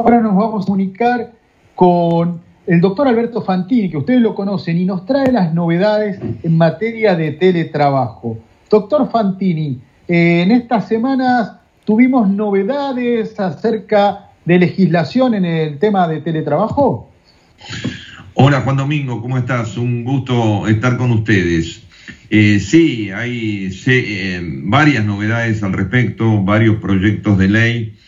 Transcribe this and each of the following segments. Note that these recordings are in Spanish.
Ahora nos vamos a comunicar con el doctor Alberto Fantini, que ustedes lo conocen, y nos trae las novedades en materia de teletrabajo. Doctor Fantini, eh, en estas semanas tuvimos novedades acerca de legislación en el tema de teletrabajo. Hola Juan Domingo, ¿cómo estás? Un gusto estar con ustedes. Eh, sí, hay eh, varias novedades al respecto, varios proyectos de ley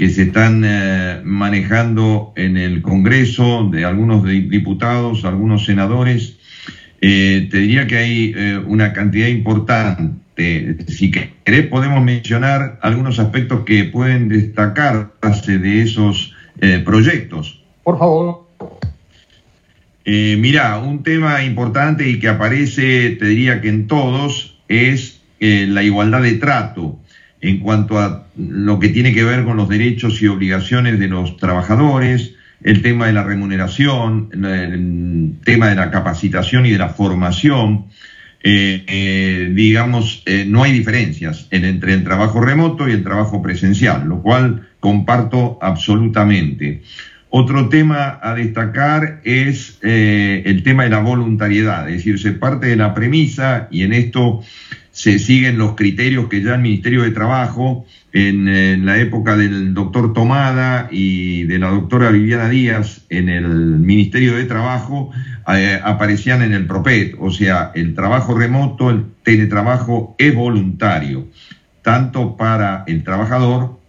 que se están eh, manejando en el Congreso de algunos diputados, algunos senadores. te diría que hay una cantidad importante. Si querés, podemos mencionar algunos aspectos que pueden destacarse de esos proyectos. Por favor. Eh, mira, un tema importante y que aparece, te diría que en todos, es eh, la igualdad de trato en cuanto a lo que tiene que ver con los derechos y obligaciones de los trabajadores, el tema de la remuneración, el tema de la capacitación y de la formación. Eh, digamos, no hay diferencias entre el trabajo remoto y el trabajo presencial, lo cual comparto absolutamente. Otro tema a destacar es eh, el tema de la voluntariedad, es decir, se parte de la premisa y en esto se siguen los criterios que ya el Ministerio de Trabajo, en, la época del doctor Tomada y de la doctora Viviana Díaz en el Ministerio de Trabajo, eh, aparecían en el PROPET, o sea, el trabajo remoto, el teletrabajo es voluntario, tanto para el trabajador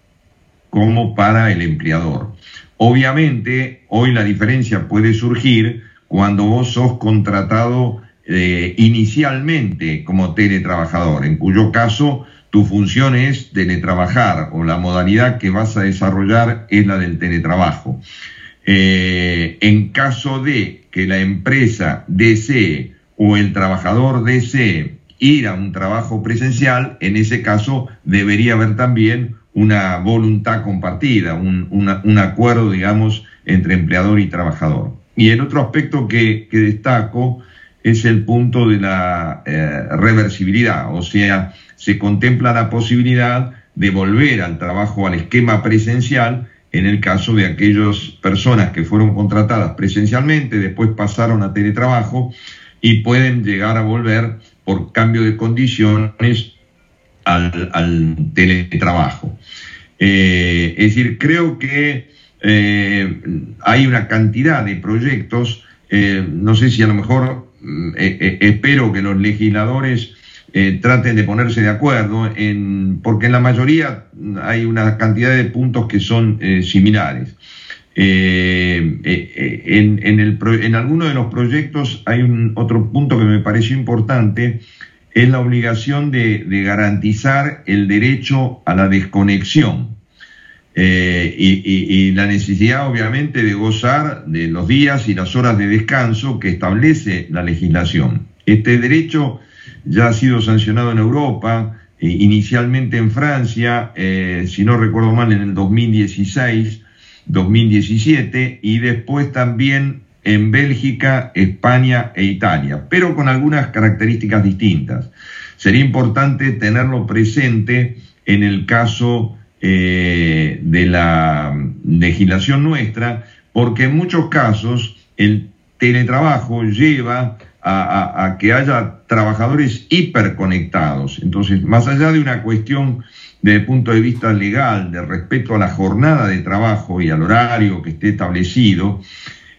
como para el empleador. Obviamente, hoy la diferencia puede surgir cuando vos sos contratado eh, inicialmente como teletrabajador, en cuyo caso tu función es teletrabajar o la modalidad que vas a desarrollar es la del teletrabajo. Eh, en caso de que la empresa desee o el trabajador desee ir a un trabajo presencial, en ese caso debería haber también una voluntad compartida, un, acuerdo, digamos, entre empleador y trabajador. Y el otro aspecto que, destaco es el punto de la eh, reversibilidad, o sea, se contempla la posibilidad de volver al trabajo, al esquema presencial, en el caso de aquellas personas que fueron contratadas presencialmente, después pasaron a teletrabajo y pueden llegar a volver por cambio de condiciones al, teletrabajo. Eh, es decir, creo que eh, hay una cantidad de proyectos, no sé si a lo mejor mm, espero que los legisladores traten de ponerse de acuerdo, porque en la mayoría hay una cantidad de puntos que son similares. en, en alguno de los proyectos hay un otro punto que me pareció importante, es la obligación de, garantizar el derecho a la desconexión eh, y, la necesidad obviamente de gozar de los días y las horas de descanso que establece la legislación. Este derecho ya ha sido sancionado en Europa, eh, inicialmente en Francia, eh, si no recuerdo mal, en el 2016, 2017, y después también en Bélgica, España e Italia, pero con algunas características distintas. Sería importante tenerlo presente en el caso eh, de la legislación nuestra, porque en muchos casos el teletrabajo lleva a, que haya trabajadores hiperconectados. Entonces, más allá de una cuestión desde el punto de vista legal, de respeto a la jornada de trabajo y al horario que esté establecido,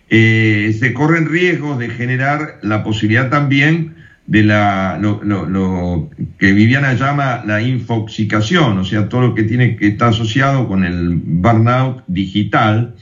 eh, se corren riesgos de generar la posibilidad también de la, lo, que Viviana llama la infoxicación, o sea, todo lo que tiene que estar asociado con el burnout digital,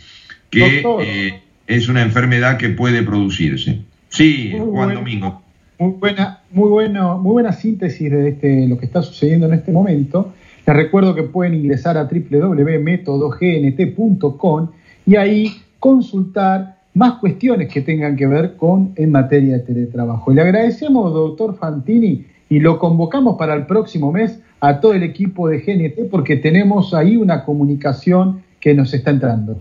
que eh, es una enfermedad que puede producirse. Sí, Juan Domingo. Muy buena, muy bueno, muy buena síntesis de este, lo que está sucediendo en este momento. Les recuerdo que pueden ingresar a www.metodognt.com y ahí consultar más cuestiones que tengan que ver con en materia de teletrabajo. Le agradecemos, doctor Fantini, y lo convocamos para el próximo mes a todo el equipo de GNT porque tenemos ahí una comunicación que nos está entrando.